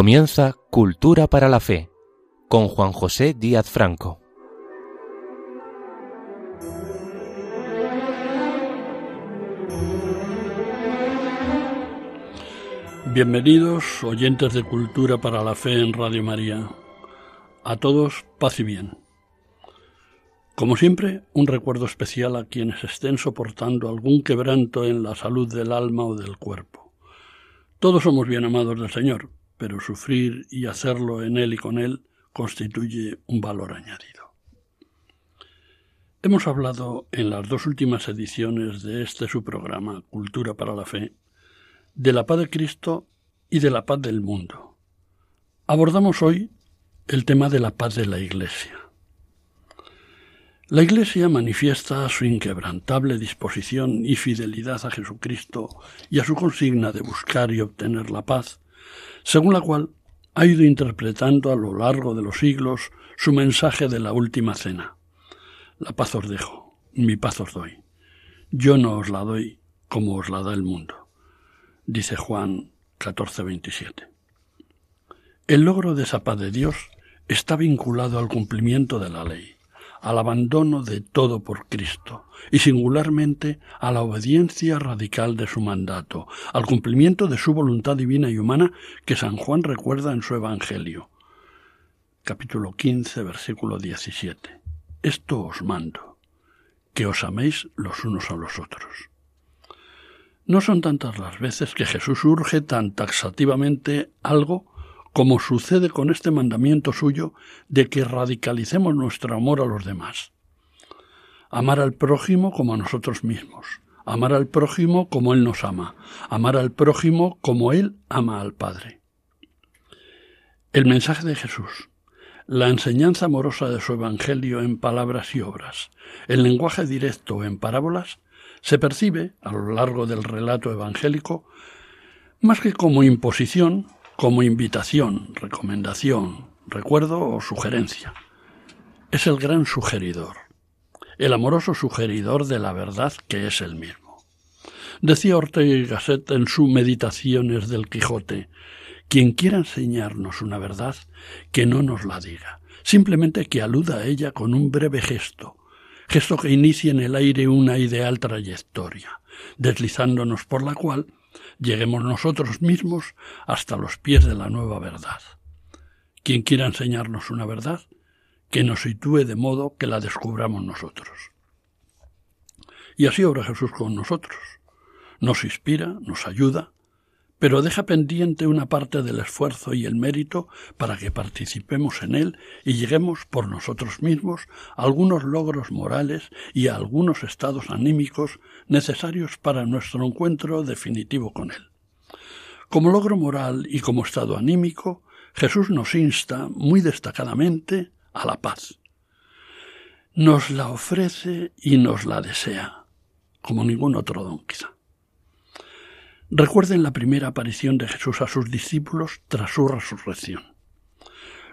Comienza Cultura para la Fe con Juan José Díaz Franco. Bienvenidos, oyentes de Cultura para la Fe en Radio María. A todos, paz y bien. Como siempre, un recuerdo especial a quienes estén soportando algún quebranto en la salud del alma o del cuerpo. Todos somos bien amados del Señor, pero sufrir y hacerlo en Él y con Él constituye un valor añadido. Hemos hablado en las dos últimas ediciones de este su programa, Cultura para la Fe, de la paz de Cristo y de la paz del mundo. Abordamos hoy el tema de la paz de la Iglesia. La Iglesia manifiesta su inquebrantable disposición y fidelidad a Jesucristo y a su consigna de buscar y obtener la paz según la cual ha ido interpretando a lo largo de los siglos su mensaje de la última cena. La paz os dejo, mi paz os doy. Yo no os la doy como os la da el mundo. Dice Juan 14:27. El logro de esa paz de Dios está vinculado al cumplimiento de la ley al abandono de todo por Cristo y singularmente a la obediencia radical de su mandato, al cumplimiento de su voluntad divina y humana que San Juan recuerda en su Evangelio. Capítulo 15, versículo 17. Esto os mando, que os améis los unos a los otros. No son tantas las veces que Jesús urge tan taxativamente algo como sucede con este mandamiento suyo de que radicalicemos nuestro amor a los demás. Amar al prójimo como a nosotros mismos, amar al prójimo como Él nos ama, amar al prójimo como Él ama al Padre. El mensaje de Jesús, la enseñanza amorosa de su Evangelio en palabras y obras, el lenguaje directo en parábolas, se percibe, a lo largo del relato evangélico, más que como imposición, como invitación, recomendación, recuerdo o sugerencia. Es el gran sugeridor, el amoroso sugeridor de la verdad que es el mismo. Decía Ortega y Gasset en sus Meditaciones del Quijote, quien quiera enseñarnos una verdad, que no nos la diga, simplemente que aluda a ella con un breve gesto, gesto que inicie en el aire una ideal trayectoria, deslizándonos por la cual lleguemos nosotros mismos hasta los pies de la nueva verdad. Quien quiera enseñarnos una verdad, que nos sitúe de modo que la descubramos nosotros. Y así obra Jesús con nosotros. Nos inspira, nos ayuda, pero deja pendiente una parte del esfuerzo y el mérito para que participemos en él y lleguemos por nosotros mismos a algunos logros morales y a algunos estados anímicos necesarios para nuestro encuentro definitivo con él. Como logro moral y como estado anímico, Jesús nos insta muy destacadamente a la paz. Nos la ofrece y nos la desea, como ningún otro don quizá. Recuerden la primera aparición de Jesús a sus discípulos tras su resurrección.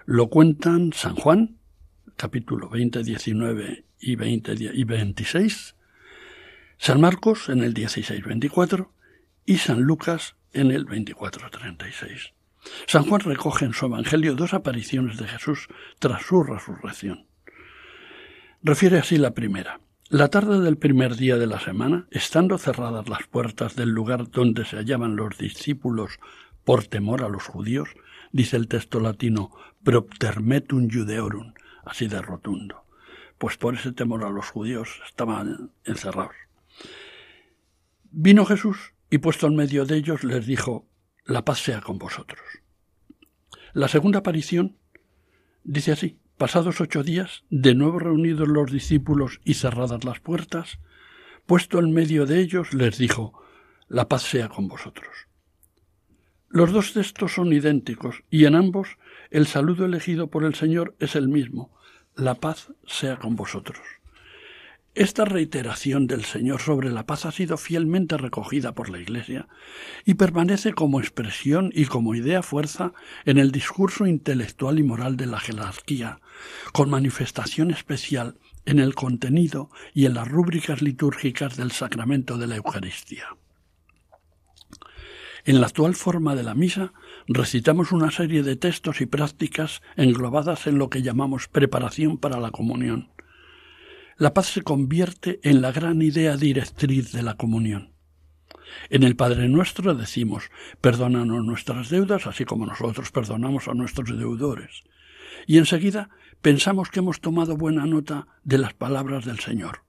Lo cuentan San Juan, capítulo 20, 19 y, 20 y 26, San Marcos en el 16, 24 y San Lucas en el 24, 36. San Juan recoge en su Evangelio dos apariciones de Jesús tras su resurrección. Refiere así la primera. La tarde del primer día de la semana, estando cerradas las puertas del lugar donde se hallaban los discípulos por temor a los judíos, dice el texto latino proptermetum judeorum, así de rotundo, pues por ese temor a los judíos estaban encerrados. Vino Jesús y puesto en medio de ellos les dijo, la paz sea con vosotros. La segunda aparición dice así, Pasados ocho días, de nuevo reunidos los discípulos y cerradas las puertas, puesto en medio de ellos, les dijo, La paz sea con vosotros. Los dos textos son idénticos y en ambos el saludo elegido por el Señor es el mismo, La paz sea con vosotros. Esta reiteración del Señor sobre la paz ha sido fielmente recogida por la Iglesia y permanece como expresión y como idea fuerza en el discurso intelectual y moral de la jerarquía, con manifestación especial en el contenido y en las rúbricas litúrgicas del sacramento de la Eucaristía. En la actual forma de la misa recitamos una serie de textos y prácticas englobadas en lo que llamamos preparación para la comunión. La paz se convierte en la gran idea directriz de la comunión. En el Padre Nuestro decimos, perdónanos nuestras deudas, así como nosotros perdonamos a nuestros deudores. Y enseguida pensamos que hemos tomado buena nota de las palabras del Señor.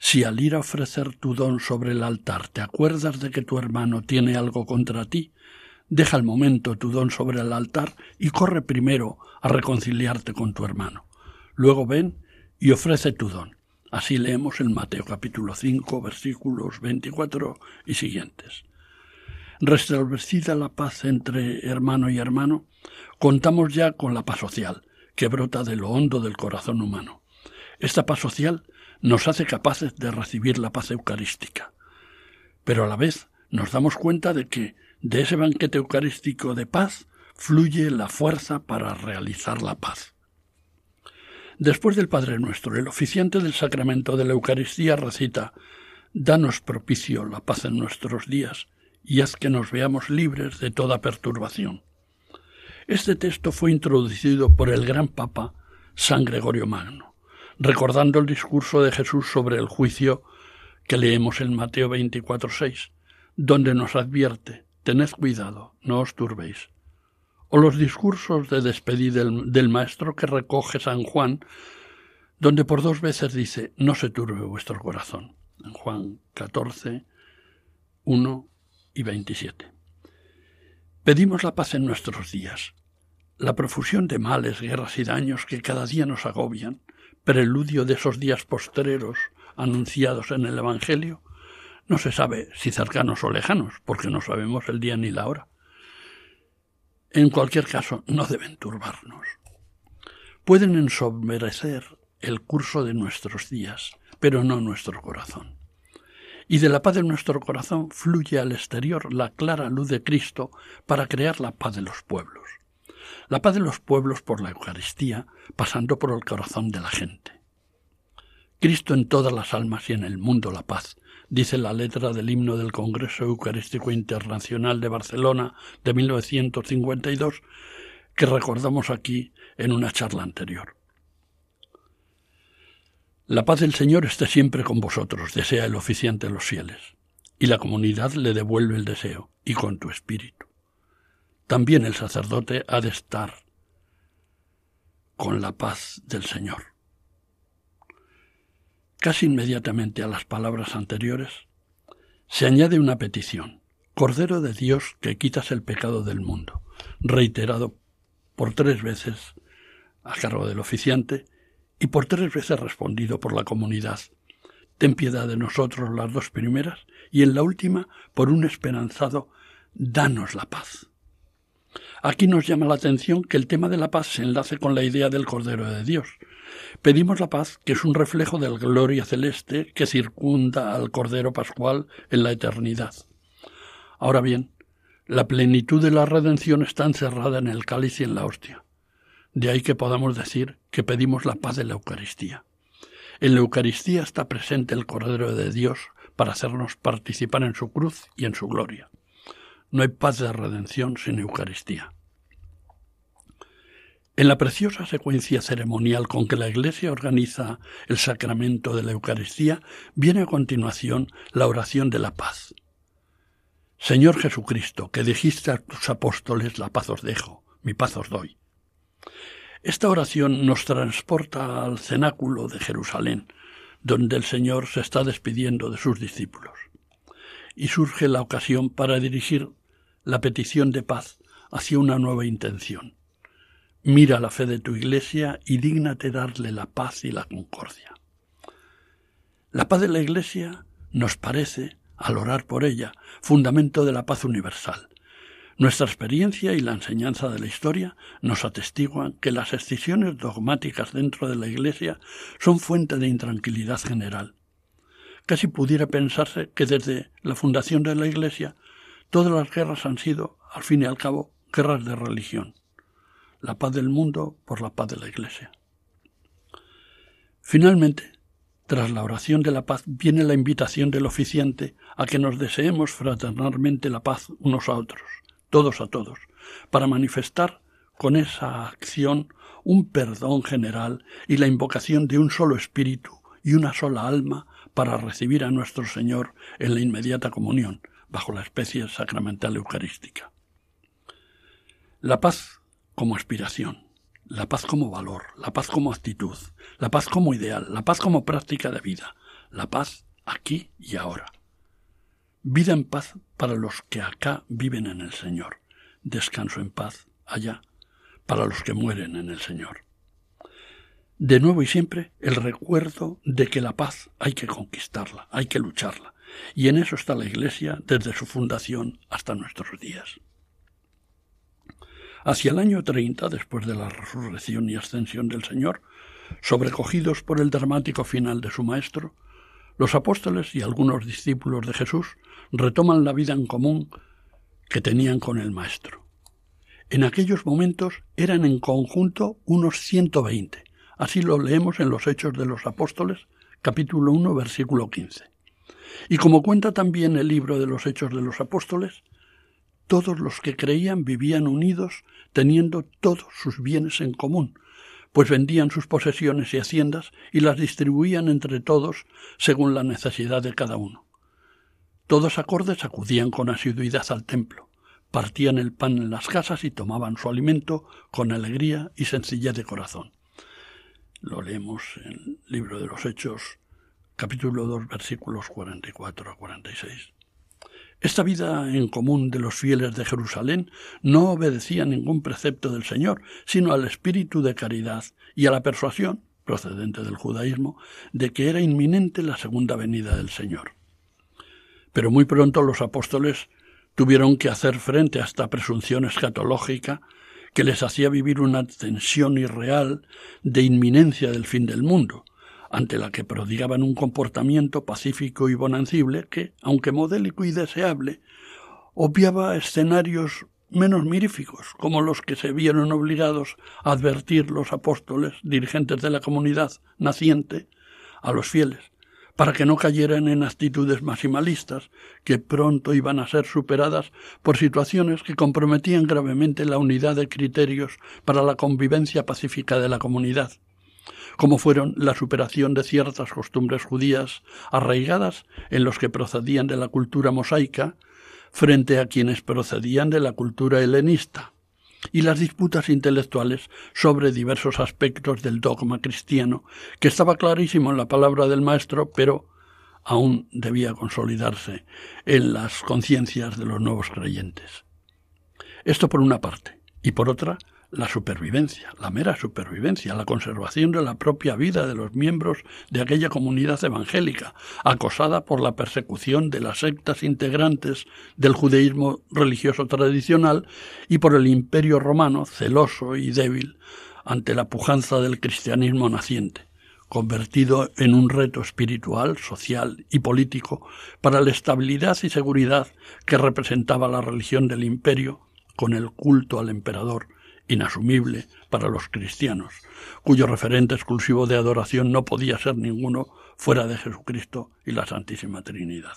Si al ir a ofrecer tu don sobre el altar te acuerdas de que tu hermano tiene algo contra ti, deja al momento tu don sobre el altar y corre primero a reconciliarte con tu hermano. Luego ven y ofrece tu don. Así leemos en Mateo capítulo 5 versículos 24 y siguientes. Restablecida la paz entre hermano y hermano, contamos ya con la paz social, que brota de lo hondo del corazón humano. Esta paz social nos hace capaces de recibir la paz eucarística. Pero a la vez nos damos cuenta de que de ese banquete eucarístico de paz fluye la fuerza para realizar la paz. Después del Padre Nuestro, el oficiante del sacramento de la Eucaristía recita Danos propicio la paz en nuestros días y haz que nos veamos libres de toda perturbación. Este texto fue introducido por el gran Papa San Gregorio Magno recordando el discurso de Jesús sobre el juicio que leemos en Mateo 24:6, donde nos advierte, tened cuidado, no os turbéis. O los discursos de despedida del, Maestro que recoge San Juan, donde por dos veces dice, no se turbe vuestro corazón. Juan 14, 1 y 27. Pedimos la paz en nuestros días. La profusión de males, guerras y daños que cada día nos agobian, preludio de esos días postreros anunciados en el Evangelio, no se sabe si cercanos o lejanos, porque no sabemos el día ni la hora. En cualquier caso, no deben turbarnos. Pueden ensombrecer el curso de nuestros días, pero no nuestro corazón. Y de la paz de nuestro corazón fluye al exterior la clara luz de Cristo para crear la paz de los pueblos la paz de los pueblos por la Eucaristía, pasando por el corazón de la gente. Cristo en todas las almas y en el mundo la paz, dice la letra del himno del Congreso Eucarístico Internacional de Barcelona de 1952, que recordamos aquí en una charla anterior. La paz del Señor esté siempre con vosotros, desea el oficiante de los fieles, y la comunidad le devuelve el deseo, y con tu espíritu también el sacerdote ha de estar con la paz del Señor. Casi inmediatamente a las palabras anteriores se añade una petición, Cordero de Dios que quitas el pecado del mundo, reiterado por tres veces a cargo del oficiante y por tres veces respondido por la comunidad. Ten piedad de nosotros las dos primeras y en la última por un esperanzado, danos la paz. Aquí nos llama la atención que el tema de la paz se enlace con la idea del Cordero de Dios. Pedimos la paz, que es un reflejo de la gloria celeste que circunda al Cordero Pascual en la eternidad. Ahora bien, la plenitud de la redención está encerrada en el cáliz y en la hostia. De ahí que podamos decir que pedimos la paz de la Eucaristía. En la Eucaristía está presente el Cordero de Dios para hacernos participar en su cruz y en su gloria. No hay paz de redención sin Eucaristía. En la preciosa secuencia ceremonial con que la Iglesia organiza el sacramento de la Eucaristía, viene a continuación la oración de la paz. Señor Jesucristo, que dijiste a tus apóstoles, la paz os dejo, mi paz os doy. Esta oración nos transporta al cenáculo de Jerusalén, donde el Señor se está despidiendo de sus discípulos y surge la ocasión para dirigir la petición de paz hacia una nueva intención. Mira la fe de tu Iglesia y dígnate darle la paz y la concordia. La paz de la Iglesia nos parece, al orar por ella, fundamento de la paz universal. Nuestra experiencia y la enseñanza de la historia nos atestiguan que las excisiones dogmáticas dentro de la Iglesia son fuente de intranquilidad general Casi pudiera pensarse que desde la fundación de la Iglesia todas las guerras han sido, al fin y al cabo, guerras de religión. La paz del mundo por la paz de la Iglesia. Finalmente, Tras la oración de la paz viene la invitación del oficiante a que nos deseemos fraternalmente la paz unos a otros, todos a todos, para manifestar con esa acción un perdón general y la invocación de un solo espíritu y una sola alma para recibir a nuestro Señor en la inmediata comunión, bajo la especie sacramental eucarística. La paz como aspiración, la paz como valor, la paz como actitud, la paz como ideal, la paz como práctica de vida, la paz aquí y ahora. Vida en paz para los que acá viven en el Señor, descanso en paz allá para los que mueren en el Señor. De nuevo y siempre el recuerdo de que la paz hay que conquistarla, hay que lucharla, y en eso está la Iglesia desde su fundación hasta nuestros días. Hacia el año 30, después de la resurrección y ascensión del Señor, sobrecogidos por el dramático final de su Maestro, los apóstoles y algunos discípulos de Jesús retoman la vida en común que tenían con el Maestro. En aquellos momentos eran en conjunto unos 120. Así lo leemos en los Hechos de los Apóstoles, capítulo 1, versículo 15. Y como cuenta también el libro de los Hechos de los Apóstoles, todos los que creían vivían unidos, teniendo todos sus bienes en común, pues vendían sus posesiones y haciendas y las distribuían entre todos según la necesidad de cada uno. Todos acordes acudían con asiduidad al templo, partían el pan en las casas y tomaban su alimento con alegría y sencillez de corazón. Lo leemos en el libro de los Hechos, capítulo 2, versículos 44 a 46. Esta vida en común de los fieles de Jerusalén no obedecía ningún precepto del Señor, sino al espíritu de caridad y a la persuasión, procedente del judaísmo, de que era inminente la segunda venida del Señor. Pero muy pronto los apóstoles tuvieron que hacer frente a esta presunción escatológica que les hacía vivir una tensión irreal de inminencia del fin del mundo, ante la que prodigaban un comportamiento pacífico y bonancible que, aunque modélico y deseable, obviaba escenarios menos miríficos, como los que se vieron obligados a advertir los apóstoles, dirigentes de la comunidad naciente, a los fieles, para que no cayeran en actitudes maximalistas que pronto iban a ser superadas por situaciones que comprometían gravemente la unidad de criterios para la convivencia pacífica de la comunidad como fueron la superación de ciertas costumbres judías arraigadas en los que procedían de la cultura mosaica frente a quienes procedían de la cultura helenista, y las disputas intelectuales sobre diversos aspectos del dogma cristiano, que estaba clarísimo en la palabra del Maestro, pero aún debía consolidarse en las conciencias de los nuevos creyentes. Esto por una parte, y por otra, la supervivencia, la mera supervivencia, la conservación de la propia vida de los miembros de aquella comunidad evangélica, acosada por la persecución de las sectas integrantes del judaísmo religioso tradicional y por el imperio romano celoso y débil ante la pujanza del cristianismo naciente, convertido en un reto espiritual, social y político para la estabilidad y seguridad que representaba la religión del imperio con el culto al emperador inasumible para los cristianos, cuyo referente exclusivo de adoración no podía ser ninguno fuera de Jesucristo y la Santísima Trinidad.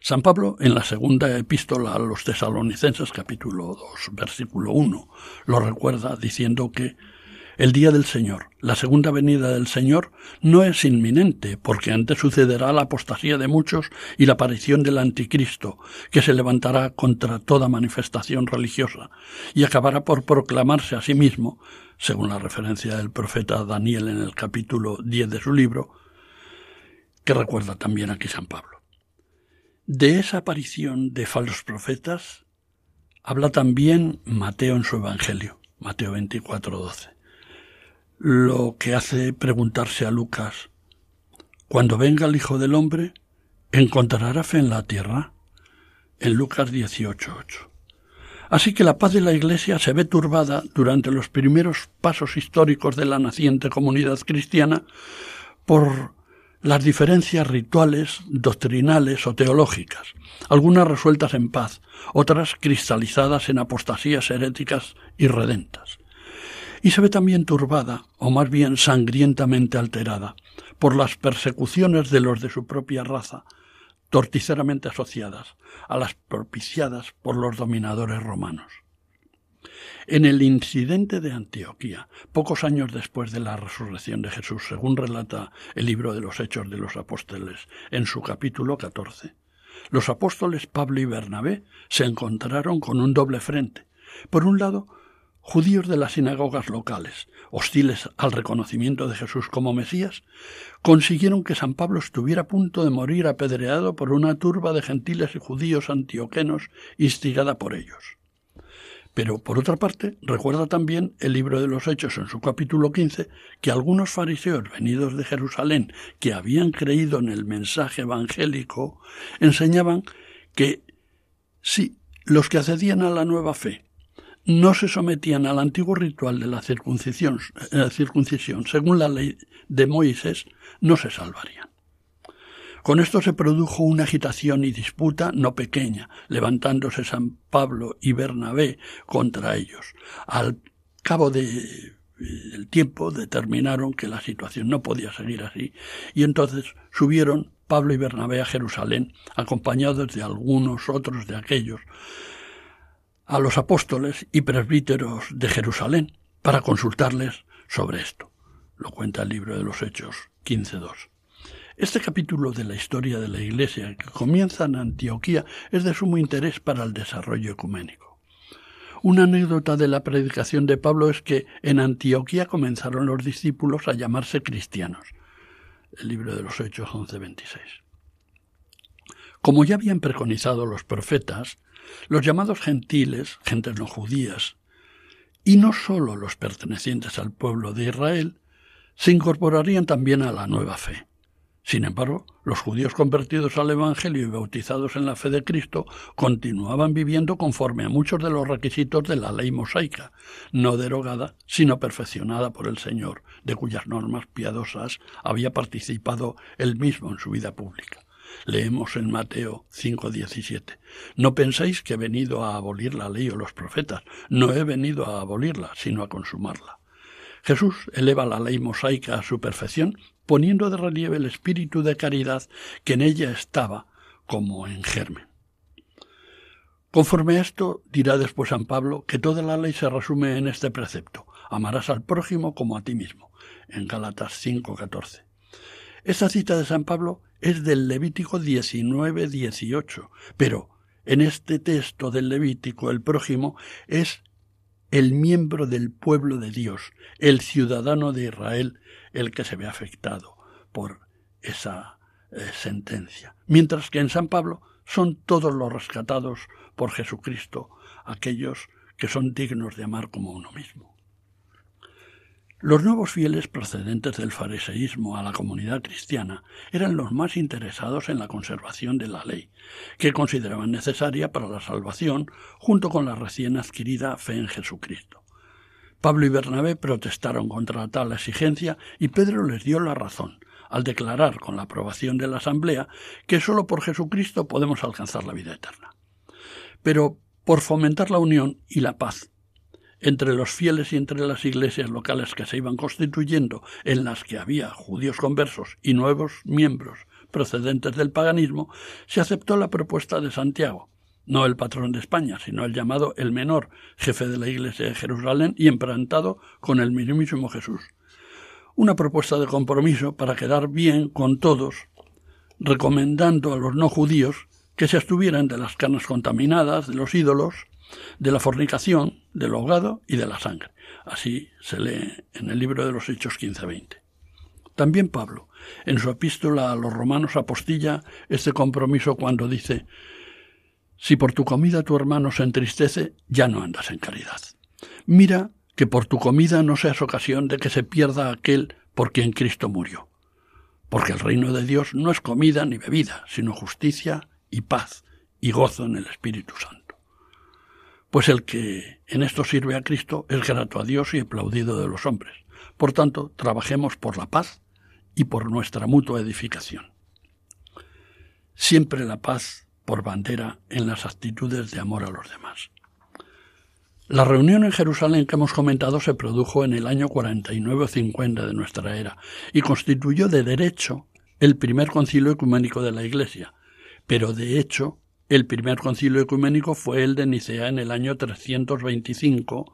San Pablo, en la segunda epístola a los tesalonicenses capítulo 2, versículo 1, lo recuerda diciendo que el día del Señor, la segunda venida del Señor, no es inminente, porque antes sucederá la apostasía de muchos y la aparición del anticristo, que se levantará contra toda manifestación religiosa y acabará por proclamarse a sí mismo, según la referencia del profeta Daniel en el capítulo 10 de su libro, que recuerda también aquí San Pablo. De esa aparición de falsos profetas habla también Mateo en su Evangelio, Mateo 24, 12 lo que hace preguntarse a Lucas, cuando venga el Hijo del Hombre, ¿encontrará fe en la tierra? En Lucas 18.8. Así que la paz de la Iglesia se ve turbada durante los primeros pasos históricos de la naciente comunidad cristiana por las diferencias rituales, doctrinales o teológicas, algunas resueltas en paz, otras cristalizadas en apostasías heréticas y redentas y se ve también turbada, o más bien sangrientamente alterada, por las persecuciones de los de su propia raza, torticeramente asociadas a las propiciadas por los dominadores romanos. En el incidente de Antioquía, pocos años después de la resurrección de Jesús, según relata el libro de los Hechos de los Apóstoles en su capítulo 14, los apóstoles Pablo y Bernabé se encontraron con un doble frente. Por un lado, judíos de las sinagogas locales, hostiles al reconocimiento de Jesús como Mesías, consiguieron que San Pablo estuviera a punto de morir apedreado por una turba de gentiles y judíos antioquenos instigada por ellos. Pero, por otra parte, recuerda también el libro de los Hechos en su capítulo 15 que algunos fariseos venidos de Jerusalén que habían creído en el mensaje evangélico enseñaban que si los que accedían a la nueva fe no se sometían al antiguo ritual de la circuncisión, eh, circuncisión según la ley de Moisés, no se salvarían. Con esto se produjo una agitación y disputa no pequeña, levantándose San Pablo y Bernabé contra ellos. Al cabo de el tiempo determinaron que la situación no podía seguir así y entonces subieron Pablo y Bernabé a Jerusalén, acompañados de algunos otros de aquellos, a los apóstoles y presbíteros de Jerusalén para consultarles sobre esto. Lo cuenta el libro de los Hechos 15.2. Este capítulo de la historia de la Iglesia que comienza en Antioquía es de sumo interés para el desarrollo ecuménico. Una anécdota de la predicación de Pablo es que en Antioquía comenzaron los discípulos a llamarse cristianos. El libro de los Hechos 11:26. Como ya habían preconizado los profetas, los llamados gentiles, gentes no judías, y no sólo los pertenecientes al pueblo de Israel, se incorporarían también a la nueva fe. Sin embargo, los judíos convertidos al Evangelio y bautizados en la fe de Cristo continuaban viviendo conforme a muchos de los requisitos de la ley mosaica, no derogada, sino perfeccionada por el Señor, de cuyas normas piadosas había participado él mismo en su vida pública. Leemos en Mateo 5:17. No penséis que he venido a abolir la ley o los profetas, no he venido a abolirla, sino a consumarla. Jesús eleva la ley mosaica a su perfección poniendo de relieve el espíritu de caridad que en ella estaba como en germen. Conforme a esto, dirá después San Pablo que toda la ley se resume en este precepto, amarás al prójimo como a ti mismo, en Gálatas 5:14. Esta cita de San Pablo es del Levítico 19:18, pero en este texto del Levítico el prójimo es el miembro del pueblo de Dios, el ciudadano de Israel, el que se ve afectado por esa eh, sentencia. Mientras que en San Pablo son todos los rescatados por Jesucristo, aquellos que son dignos de amar como uno mismo. Los nuevos fieles procedentes del fariseísmo a la comunidad cristiana eran los más interesados en la conservación de la ley, que consideraban necesaria para la salvación junto con la recién adquirida fe en Jesucristo. Pablo y Bernabé protestaron contra tal exigencia y Pedro les dio la razón, al declarar con la aprobación de la Asamblea que sólo por Jesucristo podemos alcanzar la vida eterna. Pero por fomentar la unión y la paz entre los fieles y entre las iglesias locales que se iban constituyendo, en las que había judíos conversos y nuevos miembros procedentes del paganismo, se aceptó la propuesta de Santiago, no el patrón de España, sino el llamado el menor, jefe de la iglesia de Jerusalén y emparentado con el mismísimo Jesús. Una propuesta de compromiso para quedar bien con todos, recomendando a los no judíos que se abstuvieran de las carnes contaminadas, de los ídolos, de la fornicación, del ahogado y de la sangre. Así se lee en el libro de los Hechos 15-20. También Pablo, en su epístola a los romanos, apostilla este compromiso cuando dice Si por tu comida tu hermano se entristece, ya no andas en caridad. Mira que por tu comida no seas ocasión de que se pierda aquel por quien Cristo murió. Porque el reino de Dios no es comida ni bebida, sino justicia y paz y gozo en el Espíritu Santo. Pues el que en esto sirve a Cristo es grato a Dios y aplaudido de los hombres. Por tanto, trabajemos por la paz y por nuestra mutua edificación. Siempre la paz por bandera en las actitudes de amor a los demás. La reunión en Jerusalén que hemos comentado se produjo en el año 49 o 50 de nuestra era y constituyó de derecho el primer concilio ecuménico de la Iglesia, pero de hecho el primer concilio ecuménico fue el de Nicea en el año 325,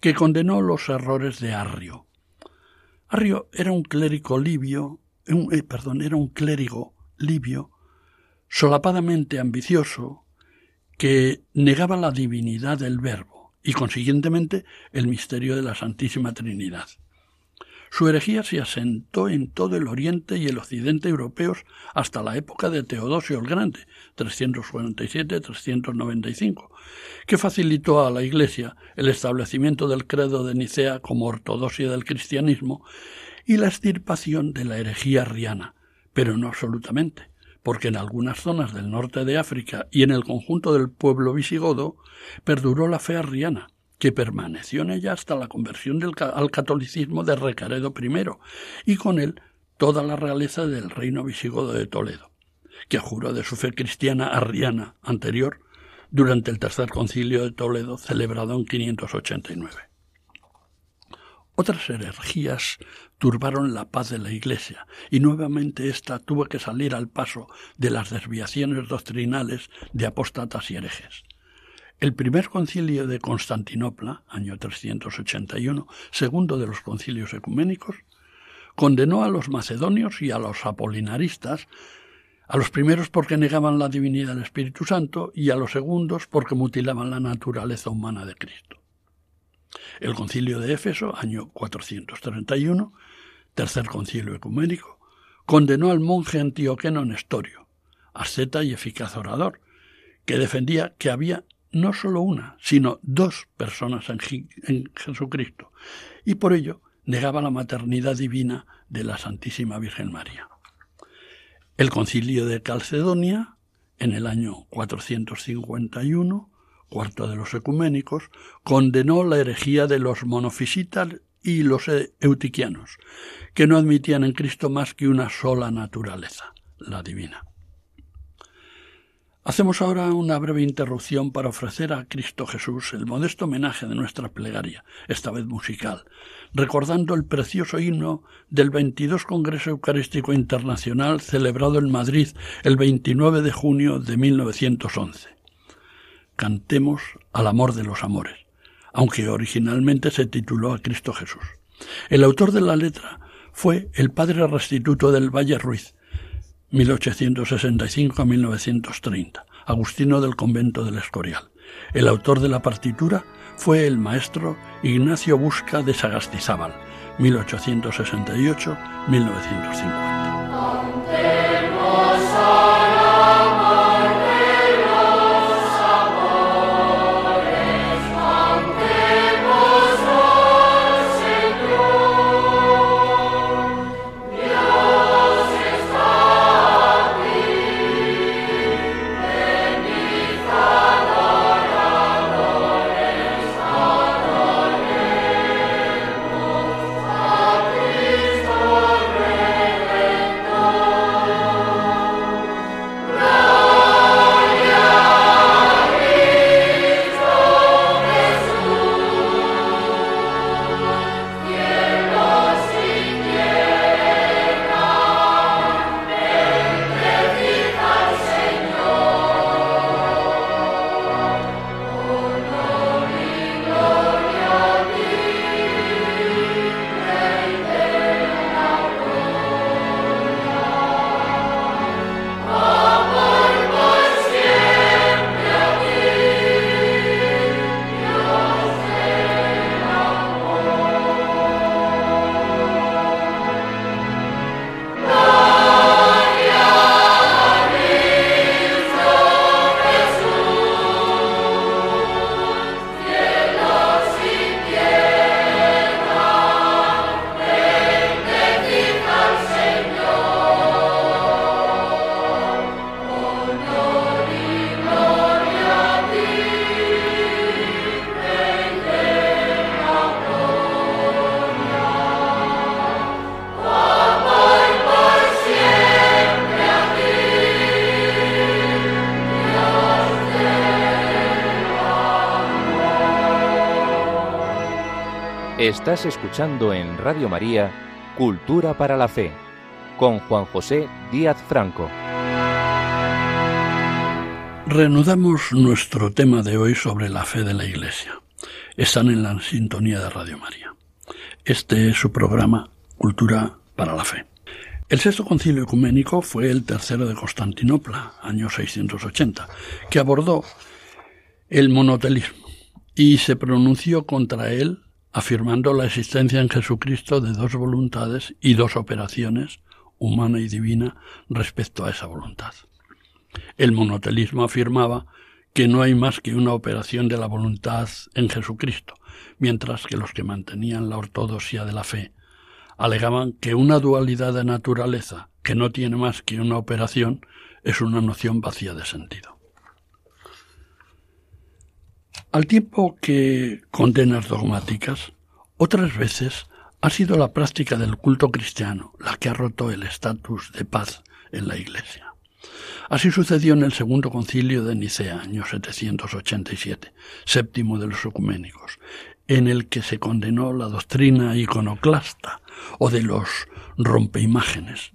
que condenó los errores de Arrio. Arrio era un clérigo libio, eh, perdón, era un clérigo libio, solapadamente ambicioso, que negaba la divinidad del Verbo y consiguientemente el misterio de la Santísima Trinidad. Su herejía se asentó en todo el oriente y el occidente europeos hasta la época de Teodosio el Grande, 347-395, que facilitó a la Iglesia el establecimiento del credo de Nicea como ortodoxia del cristianismo y la extirpación de la herejía arriana, pero no absolutamente, porque en algunas zonas del norte de África y en el conjunto del pueblo visigodo perduró la fe arriana, que permaneció en ella hasta la conversión al catolicismo de Recaredo I, y con él toda la realeza del reino visigodo de Toledo, que juró de su fe cristiana arriana anterior durante el tercer concilio de Toledo celebrado en 589. Otras energías turbaron la paz de la Iglesia, y nuevamente ésta tuvo que salir al paso de las desviaciones doctrinales de apóstatas y herejes. El primer concilio de Constantinopla, año 381, segundo de los concilios ecuménicos, condenó a los macedonios y a los apolinaristas, a los primeros porque negaban la divinidad del Espíritu Santo y a los segundos porque mutilaban la naturaleza humana de Cristo. El concilio de Éfeso, año 431, tercer concilio ecuménico, condenó al monje antioqueno Nestorio, asceta y eficaz orador, que defendía que había no solo una, sino dos personas en, Jesucristo, y por ello negaba la maternidad divina de la Santísima Virgen María. El concilio de Calcedonia, en el año 451, cuarto de los ecuménicos, condenó la herejía de los monofisitas y los eutiquianos, que no admitían en Cristo más que una sola naturaleza, la divina. Hacemos ahora una breve interrupción para ofrecer a Cristo Jesús el modesto homenaje de nuestra plegaria, esta vez musical, recordando el precioso himno del 22 Congreso Eucarístico Internacional celebrado en Madrid el 29 de junio de 1911. Cantemos al amor de los amores, aunque originalmente se tituló a Cristo Jesús. El autor de la letra fue el padre restituto del Valle Ruiz, 1865 a 1930, Agustino del convento del Escorial. El autor de la partitura fue el maestro Ignacio Busca de Sagastizábal, 1868-1950. Estás escuchando en Radio María Cultura para la Fe con Juan José Díaz Franco. Reanudamos nuestro tema de hoy sobre la fe de la Iglesia. Están en la sintonía de Radio María. Este es su programa Cultura para la Fe. El sexto concilio ecuménico fue el tercero de Constantinopla, año 680, que abordó el monotelismo y se pronunció contra él afirmando la existencia en Jesucristo de dos voluntades y dos operaciones, humana y divina, respecto a esa voluntad. El monotelismo afirmaba que no hay más que una operación de la voluntad en Jesucristo, mientras que los que mantenían la ortodoxia de la fe alegaban que una dualidad de naturaleza que no tiene más que una operación es una noción vacía de sentido. Al tiempo que condenas dogmáticas, otras veces ha sido la práctica del culto cristiano la que ha roto el estatus de paz en la Iglesia. Así sucedió en el segundo concilio de Nicea, año 787, séptimo de los ecuménicos, en el que se condenó la doctrina iconoclasta o de los rompeimágenes,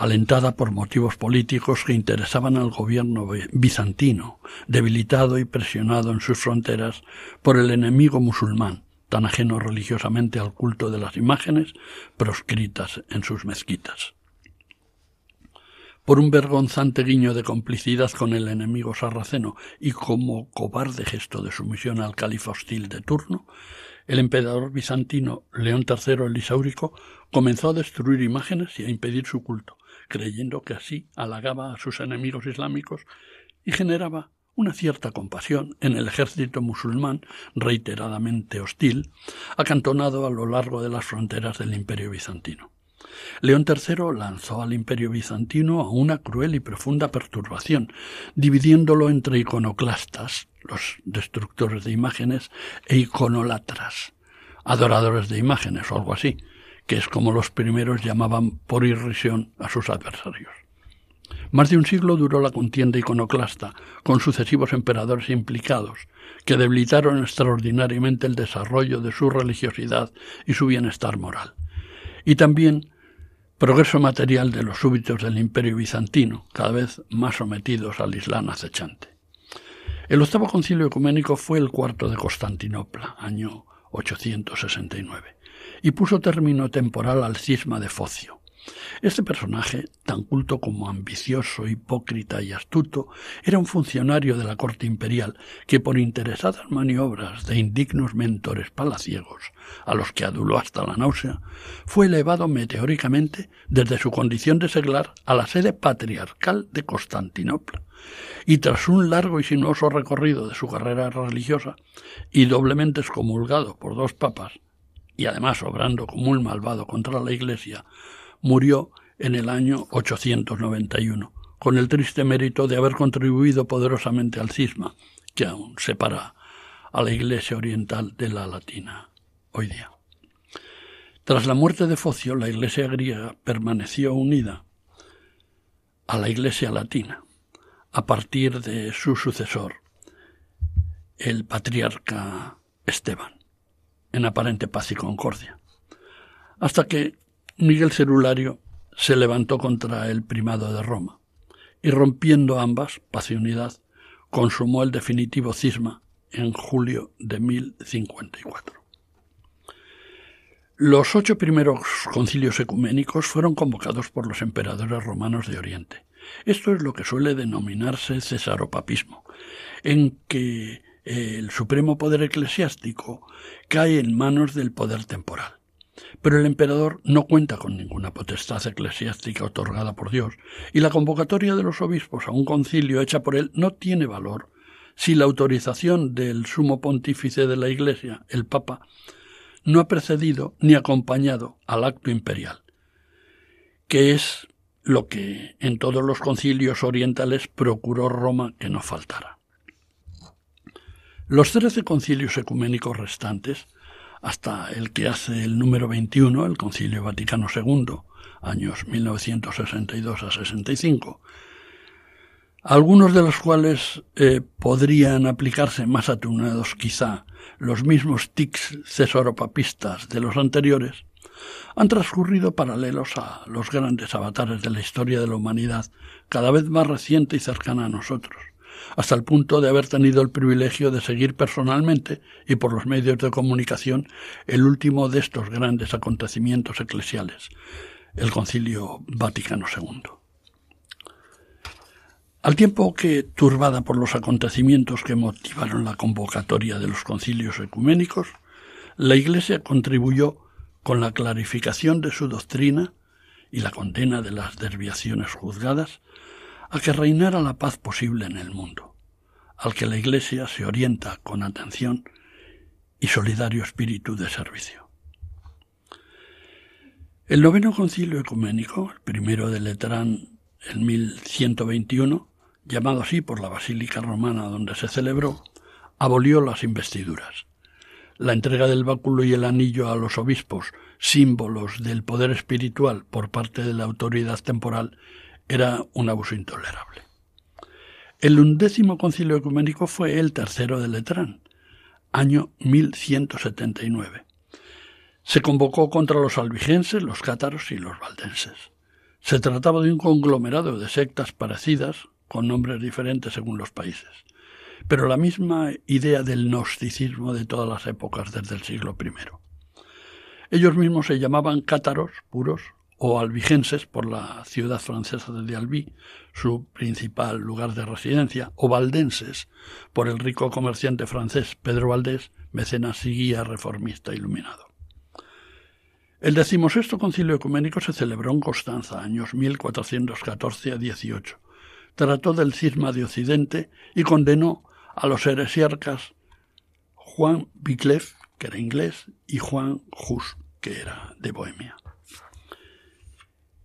alentada por motivos políticos que interesaban al gobierno bizantino, debilitado y presionado en sus fronteras por el enemigo musulmán, tan ajeno religiosamente al culto de las imágenes proscritas en sus mezquitas. Por un vergonzante guiño de complicidad con el enemigo sarraceno y como cobarde gesto de sumisión al califa hostil de turno, el emperador bizantino León III el Lisáurico comenzó a destruir imágenes y a impedir su culto, creyendo que así halagaba a sus enemigos islámicos y generaba una cierta compasión en el ejército musulmán reiteradamente hostil, acantonado a lo largo de las fronteras del imperio bizantino. León III lanzó al imperio bizantino a una cruel y profunda perturbación, dividiéndolo entre iconoclastas, los destructores de imágenes, e iconolatras, adoradores de imágenes o algo así, que es como los primeros llamaban por irrisión a sus adversarios. Más de un siglo duró la contienda iconoclasta, con sucesivos emperadores implicados, que debilitaron extraordinariamente el desarrollo de su religiosidad y su bienestar moral. Y también progreso material de los súbditos del imperio bizantino, cada vez más sometidos al Islam acechante. El octavo concilio ecuménico fue el cuarto de Constantinopla, año 869 y puso término temporal al cisma de Focio. Este personaje, tan culto como ambicioso, hipócrita y astuto, era un funcionario de la corte imperial que por interesadas maniobras de indignos mentores palaciegos, a los que aduló hasta la náusea, fue elevado meteóricamente desde su condición de seglar a la sede patriarcal de Constantinopla, y tras un largo y sinuoso recorrido de su carrera religiosa, y doblemente excomulgado por dos papas, y además obrando como un malvado contra la Iglesia, murió en el año 891, con el triste mérito de haber contribuido poderosamente al cisma que aún separa a la Iglesia oriental de la latina hoy día. Tras la muerte de Focio, la Iglesia griega permaneció unida a la Iglesia latina, a partir de su sucesor, el patriarca Esteban en aparente paz y concordia, hasta que Miguel Cerulario se levantó contra el primado de Roma, y rompiendo ambas, paz y unidad, consumó el definitivo cisma en julio de 1054. Los ocho primeros concilios ecuménicos fueron convocados por los emperadores romanos de Oriente. Esto es lo que suele denominarse cesaropapismo, en que el supremo poder eclesiástico cae en manos del poder temporal. Pero el emperador no cuenta con ninguna potestad eclesiástica otorgada por Dios, y la convocatoria de los obispos a un concilio hecha por él no tiene valor si la autorización del sumo pontífice de la Iglesia, el Papa, no ha precedido ni acompañado al acto imperial, que es lo que en todos los concilios orientales procuró Roma que no faltara. Los trece concilios ecuménicos restantes, hasta el que hace el número 21, el Concilio Vaticano II, años 1962 a 65, algunos de los cuales eh, podrían aplicarse más atenuados quizá los mismos tics cesoropapistas de los anteriores, han transcurrido paralelos a los grandes avatares de la historia de la humanidad, cada vez más reciente y cercana a nosotros, hasta el punto de haber tenido el privilegio de seguir personalmente y por los medios de comunicación el último de estos grandes acontecimientos eclesiales, el Concilio Vaticano II. Al tiempo que, turbada por los acontecimientos que motivaron la convocatoria de los concilios ecuménicos, la Iglesia contribuyó con la clarificación de su doctrina y la condena de las desviaciones juzgadas a que reinara la paz posible en el mundo, al que la Iglesia se orienta con atención y solidario espíritu de servicio. El noveno concilio ecuménico, el primero de Letrán en 1121, llamado así por la Basílica Romana donde se celebró, abolió las investiduras. La entrega del báculo y el anillo a los obispos, símbolos del poder espiritual por parte de la autoridad temporal, era un abuso intolerable. El undécimo concilio ecuménico fue el tercero de Letrán, año 1179. Se convocó contra los albigenses, los cátaros y los valdenses. Se trataba de un conglomerado de sectas parecidas, con nombres diferentes según los países, pero la misma idea del gnosticismo de todas las épocas desde el siglo I. Ellos mismos se llamaban cátaros puros o albigenses por la ciudad francesa de Albi, su principal lugar de residencia, o valdenses por el rico comerciante francés Pedro Valdés, mecenas y guía reformista iluminado. El decimosexto concilio ecuménico se celebró en Constanza, años 1414 a 18, trató del cisma de Occidente y condenó a los heresiarcas Juan Wycliffe, que era inglés, y Juan Hus, que era de Bohemia.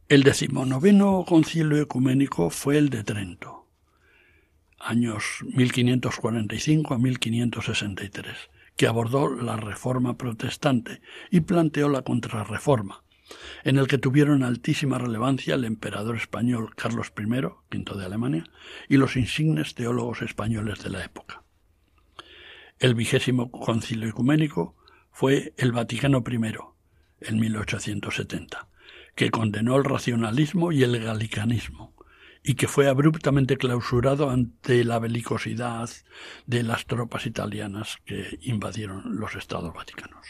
El decimonoveno concilio ecuménico fue el de Trento, años 1545 a 1563, que abordó la reforma protestante y planteó la contrarreforma, en el que tuvieron altísima relevancia el emperador español Carlos I, V de Alemania, y los insignes teólogos españoles de la época. El vigésimo concilio ecuménico fue el Vaticano I, en 1870, que condenó el racionalismo y el galicanismo, y que fue abruptamente clausurado ante la belicosidad de las tropas italianas que invadieron los estados vaticanos.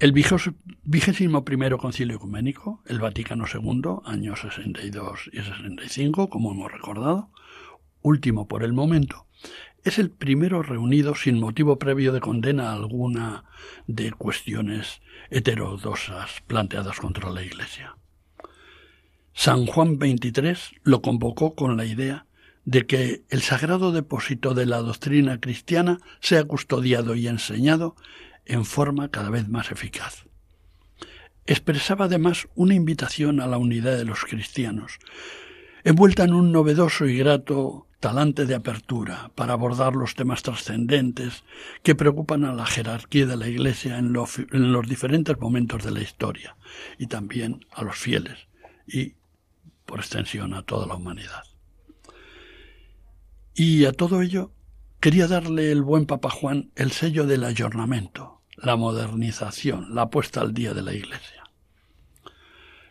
El vigésimo primero concilio ecuménico, el Vaticano II, años 62 y 65, como hemos recordado, último por el momento, es el primero reunido sin motivo previo de condena alguna de cuestiones heterodoxas planteadas contra la Iglesia. San Juan XXIII lo convocó con la idea de que el sagrado depósito de la doctrina cristiana sea custodiado y enseñado en forma cada vez más eficaz. Expresaba además una invitación a la unidad de los cristianos, envuelta en un novedoso y grato talante de apertura para abordar los temas trascendentes que preocupan a la jerarquía de la Iglesia en, los diferentes momentos de la historia y también a los fieles y, por extensión, a toda la humanidad. Y a todo ello quería darle el buen Papa Juan el sello del ayornamiento, la modernización, la puesta al día de la Iglesia.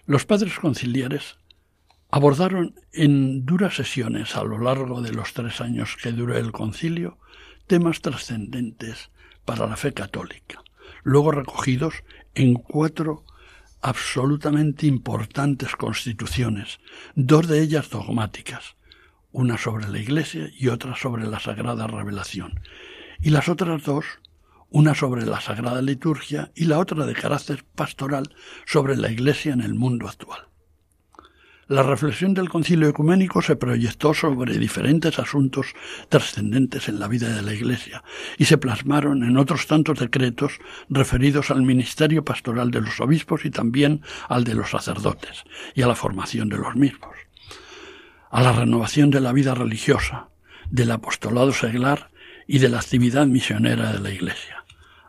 Los padres conciliares abordaron en duras sesiones a lo largo de los tres años que duró el concilio temas trascendentes para la fe católica, luego recogidos en cuatro absolutamente importantes constituciones, dos de ellas dogmáticas, una sobre la Iglesia y otra sobre la Sagrada Revelación, y las otras dos, una sobre la Sagrada Liturgia y la otra de carácter pastoral sobre la Iglesia en el mundo actual. La reflexión del concilio ecuménico se proyectó sobre diferentes asuntos trascendentes en la vida de la Iglesia y se plasmaron en otros tantos decretos referidos al ministerio pastoral de los obispos y también al de los sacerdotes y a la formación de los mismos a la renovación de la vida religiosa, del apostolado seglar y de la actividad misionera de la Iglesia,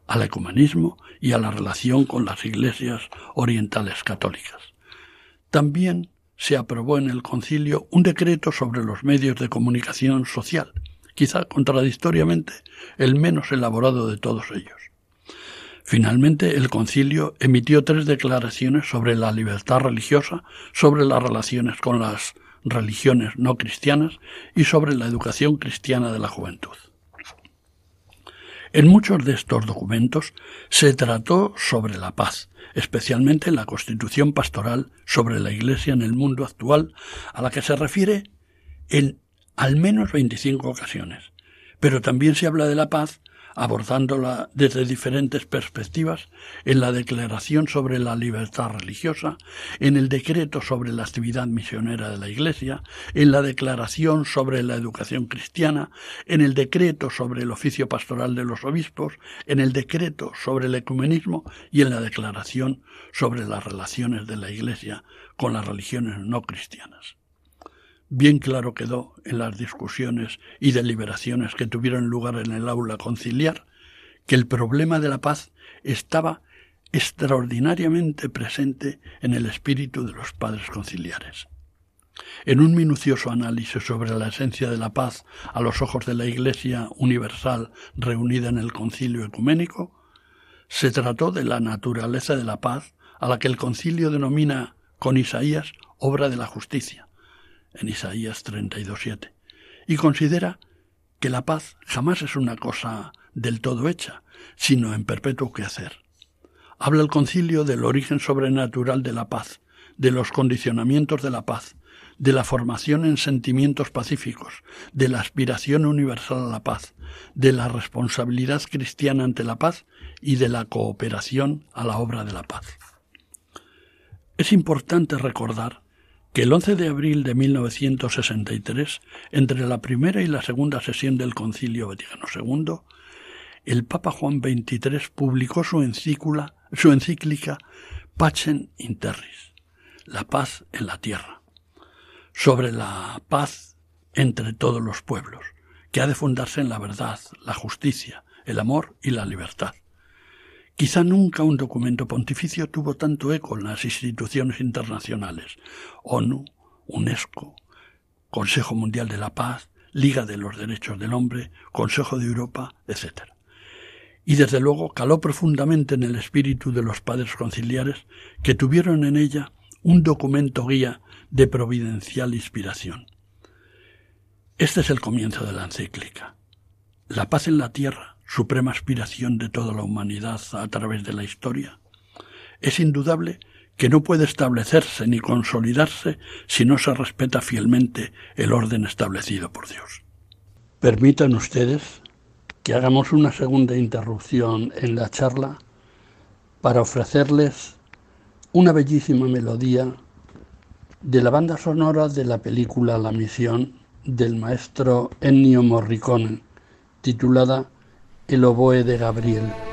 al ecumenismo y a la relación con las iglesias orientales católicas. También se aprobó en el concilio un decreto sobre los medios de comunicación social, quizá contradictoriamente el menos elaborado de todos ellos. Finalmente, el concilio emitió tres declaraciones sobre la libertad religiosa, sobre las relaciones con las religiones no cristianas y sobre la educación cristiana de la juventud. En muchos de estos documentos se trató sobre la paz, especialmente en la Constitución Pastoral sobre la Iglesia en el mundo actual, a la que se refiere en al menos 25 ocasiones. Pero también se habla de la paz abordándola desde diferentes perspectivas en la Declaración sobre la Libertad Religiosa, en el Decreto sobre la Actividad Misionera de la Iglesia, en la Declaración sobre la Educación Cristiana, en el Decreto sobre el Oficio Pastoral de los Obispos, en el Decreto sobre el Ecumenismo y en la Declaración sobre las relaciones de la Iglesia con las religiones no cristianas. Bien claro quedó en las discusiones y deliberaciones que tuvieron lugar en el aula conciliar que el problema de la paz estaba extraordinariamente presente en el espíritu de los padres conciliares. En un minucioso análisis sobre la esencia de la paz a los ojos de la Iglesia universal reunida en el concilio ecuménico, se trató de la naturaleza de la paz a la que el concilio denomina con Isaías obra de la justicia, en Isaías 32.7, y considera que la paz jamás es una cosa del todo hecha, sino en perpetuo quehacer. Habla el concilio del origen sobrenatural de la paz, de los condicionamientos de la paz, de la formación en sentimientos pacíficos, de la aspiración universal a la paz, de la responsabilidad cristiana ante la paz y de la cooperación a la obra de la paz. Es importante recordar que el 11 de abril de 1963, entre la primera y la segunda sesión del Concilio Vaticano II, el Papa Juan XXIII publicó su, su encíclica Pacem in Terris, la paz en la tierra, sobre la paz entre todos los pueblos, que ha de fundarse en la verdad, la justicia, el amor y la libertad. Quizá nunca un documento pontificio tuvo tanto eco en las instituciones internacionales, ONU, UNESCO, Consejo Mundial de la Paz, Liga de los Derechos del Hombre, Consejo de Europa, etc. Y desde luego caló profundamente en el espíritu de los padres conciliares que tuvieron en ella un documento guía de providencial inspiración. Este es el comienzo de la encíclica. La paz en la tierra suprema aspiración de toda la humanidad a través de la historia, es indudable que no puede establecerse ni consolidarse si no se respeta fielmente el orden establecido por Dios. Permitan ustedes que hagamos una segunda interrupción en la charla para ofrecerles una bellísima melodía de la banda sonora de la película La Misión del maestro Ennio Morricone, titulada el oboe de Gabriel.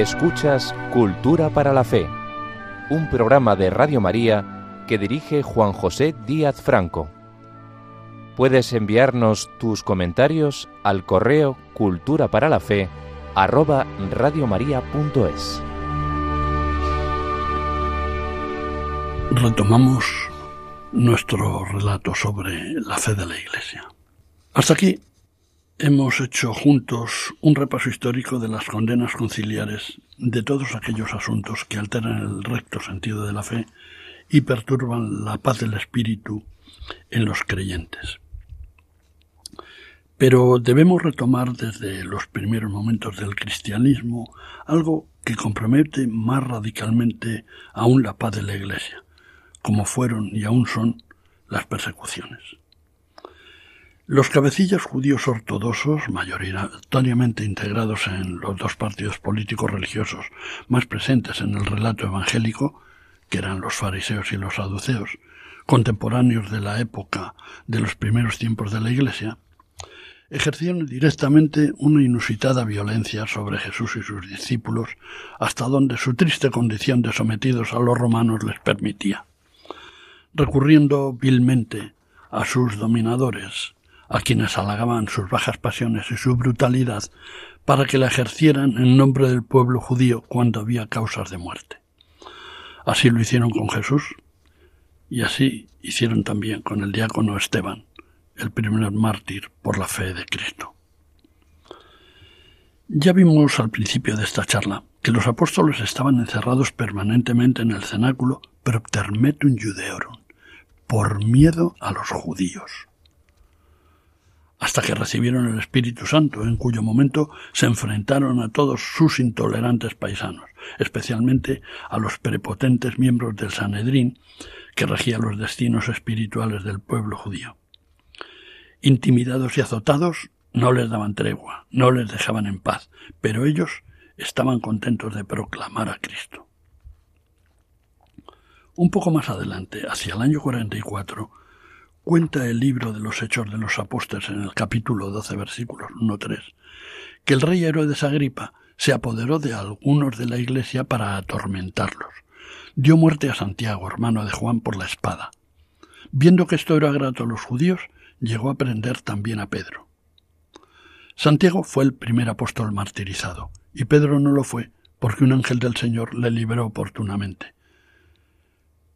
Escuchas Cultura para la Fe, un programa de Radio María que dirige Juan José Díaz Franco. Puedes enviarnos tus comentarios al correo cultura para la fe radiomaria.es. Retomamos nuestro relato sobre la fe de la Iglesia. Hasta aquí hemos hecho juntos un repaso histórico de las condenas conciliares de todos aquellos asuntos que alteran el recto sentido de la fe y perturban la paz del espíritu en los creyentes. Pero debemos retomar desde los primeros momentos del cristianismo algo que compromete más radicalmente aún la paz de la Iglesia, como fueron y aún son las persecuciones. Los cabecillas judíos ortodoxos, mayoritariamente integrados en los dos partidos políticos religiosos más presentes en el relato evangélico, que eran los fariseos y los saduceos, contemporáneos de la época de los primeros tiempos de la Iglesia, ejercieron directamente una inusitada violencia sobre Jesús y sus discípulos, hasta donde su triste condición de sometidos a los romanos les permitía, recurriendo vilmente a sus dominadores, a quienes halagaban sus bajas pasiones y su brutalidad para que la ejercieran en nombre del pueblo judío cuando había causas de muerte. Así lo hicieron con Jesús y así hicieron también con el diácono Esteban, el primer mártir por la fe de Cristo. Ya vimos al principio de esta charla que los apóstoles estaban encerrados permanentemente en el cenáculo proptermetum judeorum, por miedo a los judíos hasta que recibieron el Espíritu Santo, en cuyo momento se enfrentaron a todos sus intolerantes paisanos, especialmente a los prepotentes miembros del Sanedrín, que regía los destinos espirituales del pueblo judío. Intimidados y azotados, no les daban tregua, no les dejaban en paz, pero ellos estaban contentos de proclamar a Cristo. Un poco más adelante, hacia el año 44, Cuenta el libro de los Hechos de los Apóstoles en el capítulo 12, versículos 1-3, que el rey Herodes Agripa se apoderó de algunos de la iglesia para atormentarlos. Dio muerte a Santiago, hermano de Juan, por la espada. Viendo que esto era grato a los judíos, llegó a prender también a Pedro. Santiago fue el primer apóstol martirizado, y Pedro no lo fue, porque un ángel del Señor le liberó oportunamente.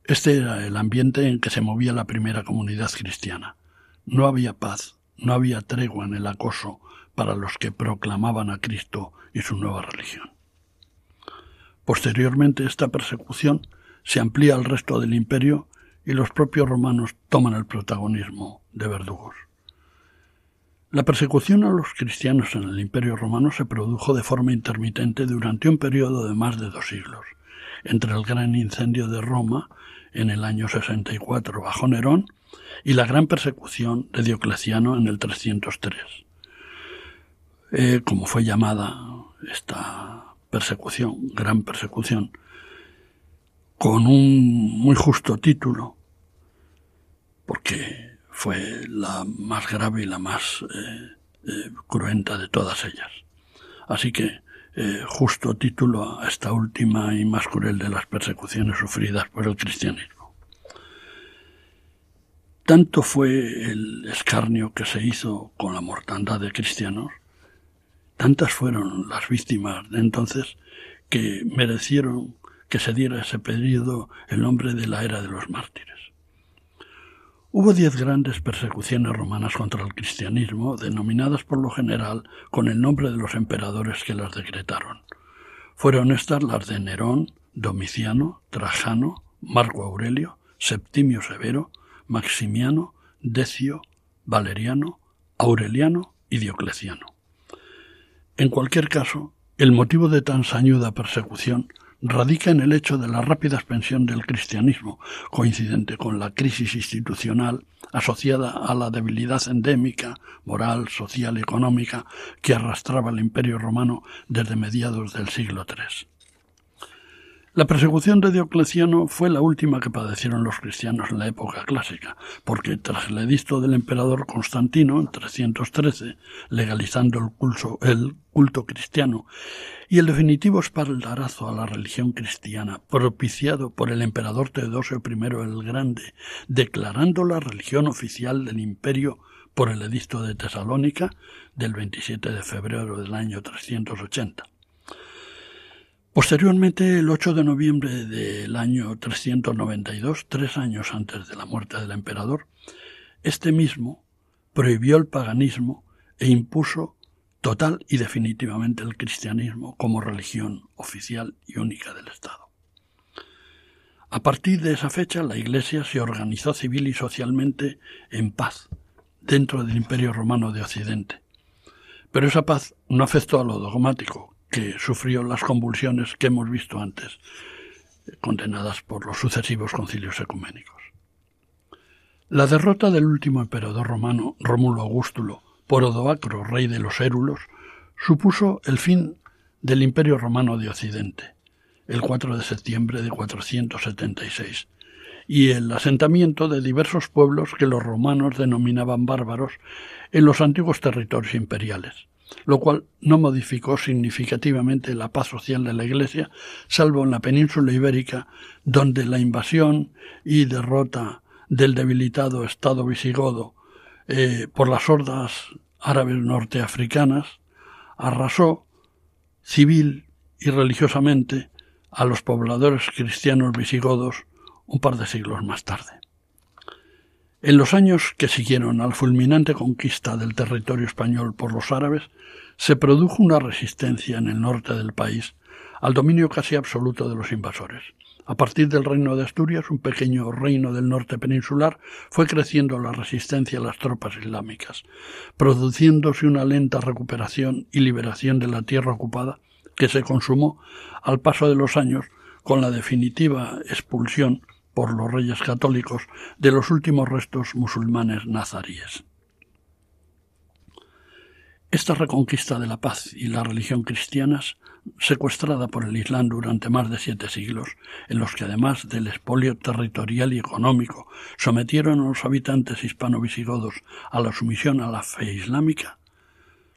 Este era el ambiente en que se movía la primera comunidad cristiana. No había paz, no había tregua en el acoso para los que proclamaban a Cristo y su nueva religión. Posteriormente esta persecución se amplía al resto del imperio y los propios romanos toman el protagonismo de verdugos. La persecución a los cristianos en el imperio romano se produjo de forma intermitente durante un periodo de más de dos siglos, entre el gran incendio de Roma en el año 64 bajo Nerón y la gran persecución de Diocleciano en el 303. Eh, como fue llamada esta persecución, gran persecución, con un muy justo título, porque fue la más grave y la más eh, eh, cruenta de todas ellas. Así que eh, justo título a esta última y más cruel de las persecuciones sufridas por el cristianismo. Tanto fue el escarnio que se hizo con la mortandad de cristianos, tantas fueron las víctimas de entonces que merecieron que se diera ese periodo el nombre de la era de los mártires. Hubo diez grandes persecuciones romanas contra el cristianismo, denominadas por lo general con el nombre de los emperadores que las decretaron. Fueron estas las de Nerón, Domiciano, Trajano, Marco Aurelio, Septimio Severo, Maximiano, Decio, Valeriano, Aureliano y Diocleciano. En cualquier caso, el motivo de tan sañuda persecución radica en el hecho de la rápida expansión del cristianismo, coincidente con la crisis institucional asociada a la debilidad endémica, moral, social y económica que arrastraba el imperio romano desde mediados del siglo III. La persecución de Diocleciano fue la última que padecieron los cristianos en la época clásica, porque tras el edicto del emperador Constantino en 313, legalizando el culto, el culto cristiano, y el definitivo espaldarazo a la religión cristiana, propiciado por el emperador Teodosio I el Grande, declarando la religión oficial del imperio por el edicto de Tesalónica del 27 de febrero del año 380. Posteriormente, el 8 de noviembre del año 392, tres años antes de la muerte del emperador, este mismo prohibió el paganismo e impuso total y definitivamente el cristianismo como religión oficial y única del Estado. A partir de esa fecha, la Iglesia se organizó civil y socialmente en paz dentro del Imperio Romano de Occidente. Pero esa paz no afectó a lo dogmático, que sufrió las convulsiones que hemos visto antes, condenadas por los sucesivos concilios ecuménicos. La derrota del último emperador romano, Rómulo Augustulo, por Odoacro, rey de los Érulos, supuso el fin del Imperio Romano de Occidente, el 4 de septiembre de 476, y el asentamiento de diversos pueblos que los romanos denominaban bárbaros en los antiguos territorios imperiales lo cual no modificó significativamente la paz social de la Iglesia, salvo en la península ibérica, donde la invasión y derrota del debilitado Estado visigodo eh, por las hordas árabes norteafricanas arrasó civil y religiosamente a los pobladores cristianos visigodos un par de siglos más tarde. En los años que siguieron a la fulminante conquista del territorio español por los árabes, se produjo una resistencia en el norte del país al dominio casi absoluto de los invasores. A partir del reino de Asturias, un pequeño reino del norte peninsular, fue creciendo la resistencia a las tropas islámicas, produciéndose una lenta recuperación y liberación de la tierra ocupada que se consumó al paso de los años con la definitiva expulsión por los reyes católicos de los últimos restos musulmanes nazaríes. Esta reconquista de la paz y la religión cristianas, secuestrada por el Islam durante más de siete siglos, en los que además del expolio territorial y económico sometieron a los habitantes hispano-visigodos a la sumisión a la fe islámica,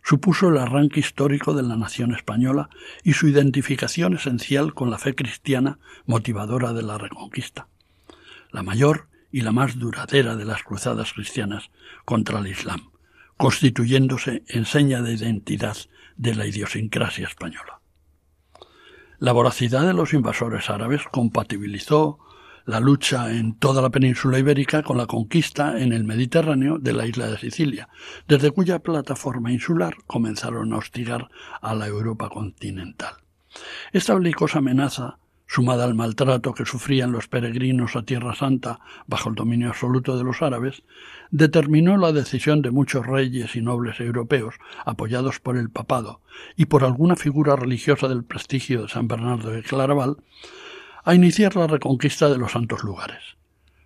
supuso el arranque histórico de la nación española y su identificación esencial con la fe cristiana motivadora de la reconquista la mayor y la más duradera de las cruzadas cristianas contra el Islam, constituyéndose en seña de identidad de la idiosincrasia española. La voracidad de los invasores árabes compatibilizó la lucha en toda la península ibérica con la conquista en el Mediterráneo de la isla de Sicilia, desde cuya plataforma insular comenzaron a hostigar a la Europa continental. Esta belicosa amenaza sumada al maltrato que sufrían los peregrinos a Tierra Santa bajo el dominio absoluto de los árabes, determinó la decisión de muchos reyes y nobles europeos, apoyados por el papado y por alguna figura religiosa del prestigio de San Bernardo de Claraval, a iniciar la reconquista de los santos lugares.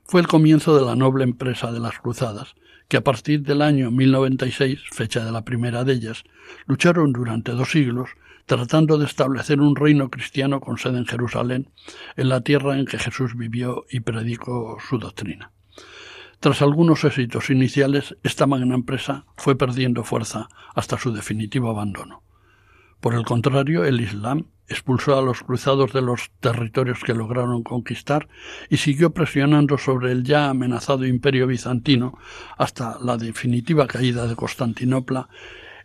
Fue el comienzo de la noble empresa de las cruzadas, que a partir del año 1096, fecha de la primera de ellas, lucharon durante dos siglos tratando de establecer un reino cristiano con sede en Jerusalén, en la tierra en que Jesús vivió y predicó su doctrina. Tras algunos éxitos iniciales, esta magna empresa fue perdiendo fuerza hasta su definitivo abandono. Por el contrario, el Islam expulsó a los cruzados de los territorios que lograron conquistar y siguió presionando sobre el ya amenazado imperio bizantino hasta la definitiva caída de Constantinopla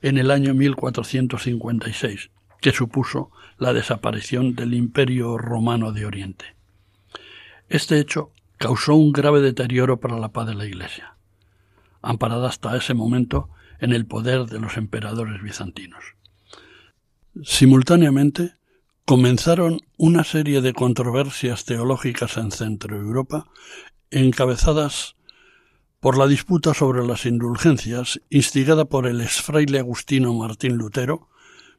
en el año 1456, que supuso la desaparición del Imperio romano de Oriente. Este hecho causó un grave deterioro para la paz de la Iglesia, amparada hasta ese momento en el poder de los emperadores bizantinos. Simultáneamente, comenzaron una serie de controversias teológicas en Centro Europa, encabezadas por la disputa sobre las indulgencias, instigada por el exfraile agustino Martín Lutero,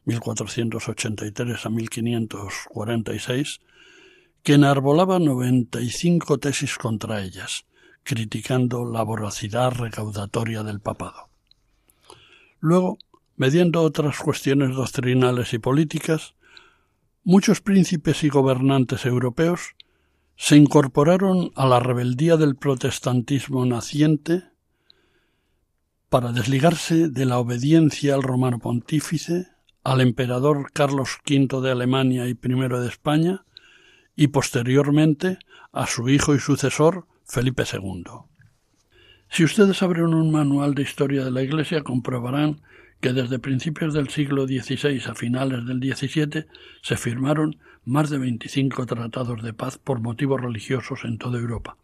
1483 a 1546, que enarbolaba 95 tesis contra ellas, criticando la voracidad recaudatoria del papado. Luego, mediando otras cuestiones doctrinales y políticas, muchos príncipes y gobernantes europeos se incorporaron a la rebeldía del protestantismo naciente para desligarse de la obediencia al romano pontífice, al emperador Carlos V de Alemania y I de España, y posteriormente a su hijo y sucesor Felipe II. Si ustedes abren un manual de historia de la Iglesia comprobarán que desde principios del siglo XVI a finales del XVII se firmaron más de 25 tratados de paz por motivos religiosos en toda Europa,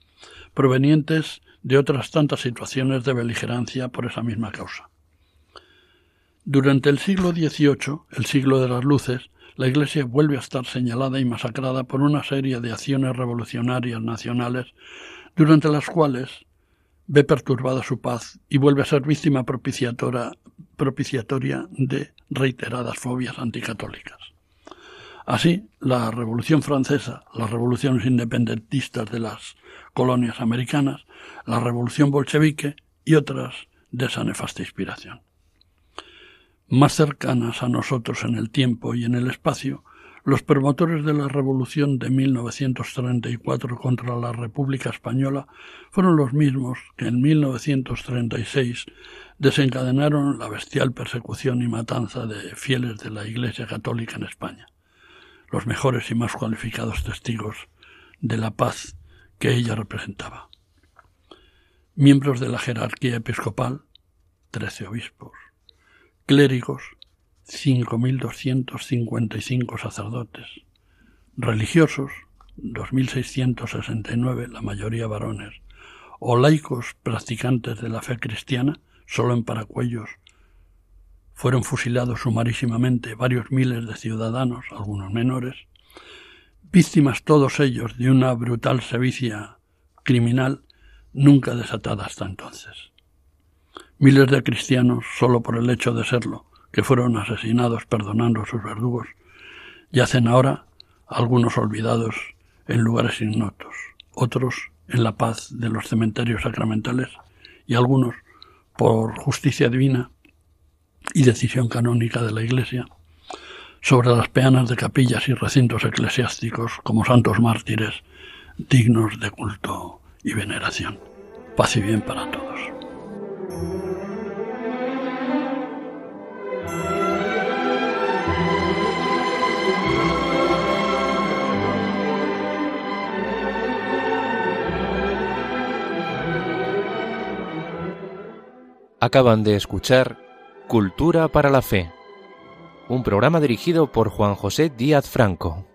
provenientes de otras tantas situaciones de beligerancia por esa misma causa. Durante el siglo XVIII, el siglo de las luces, la Iglesia vuelve a estar señalada y masacrada por una serie de acciones revolucionarias nacionales, durante las cuales ve perturbada su paz y vuelve a ser víctima propiciatoria, de reiteradas fobias anticatólicas. Así, la Revolución Francesa, las revoluciones independentistas de las colonias americanas, la Revolución bolchevique y otras de esa nefasta inspiración. Más cercanas a nosotros en el tiempo y en el espacio, los promotores de la revolución de 1934 contra la República Española fueron los mismos que en 1936 desencadenaron la bestial persecución y matanza de fieles de la Iglesia Católica en España, los mejores y más cualificados testigos de la paz que ella representaba. Miembros de la jerarquía episcopal, trece obispos, clérigos, 5.255 sacerdotes, religiosos, 2.669, la mayoría varones, o laicos practicantes de la fe cristiana, solo en Paracuellos fueron fusilados sumarísimamente varios miles de ciudadanos, algunos menores, víctimas todos ellos de una brutal sevicia criminal nunca desatada hasta entonces. Miles de cristianos, solo por el hecho de serlo, que fueron asesinados perdonando a sus verdugos, yacen ahora algunos olvidados en lugares ignotos, otros en la paz de los cementerios sacramentales y algunos, por justicia divina y decisión canónica de la Iglesia, sobre las peanas de capillas y recintos eclesiásticos como santos mártires dignos de culto y veneración. Paz y bien para todos. Acaban de escuchar Cultura para la Fe, un programa dirigido por Juan José Díaz Franco.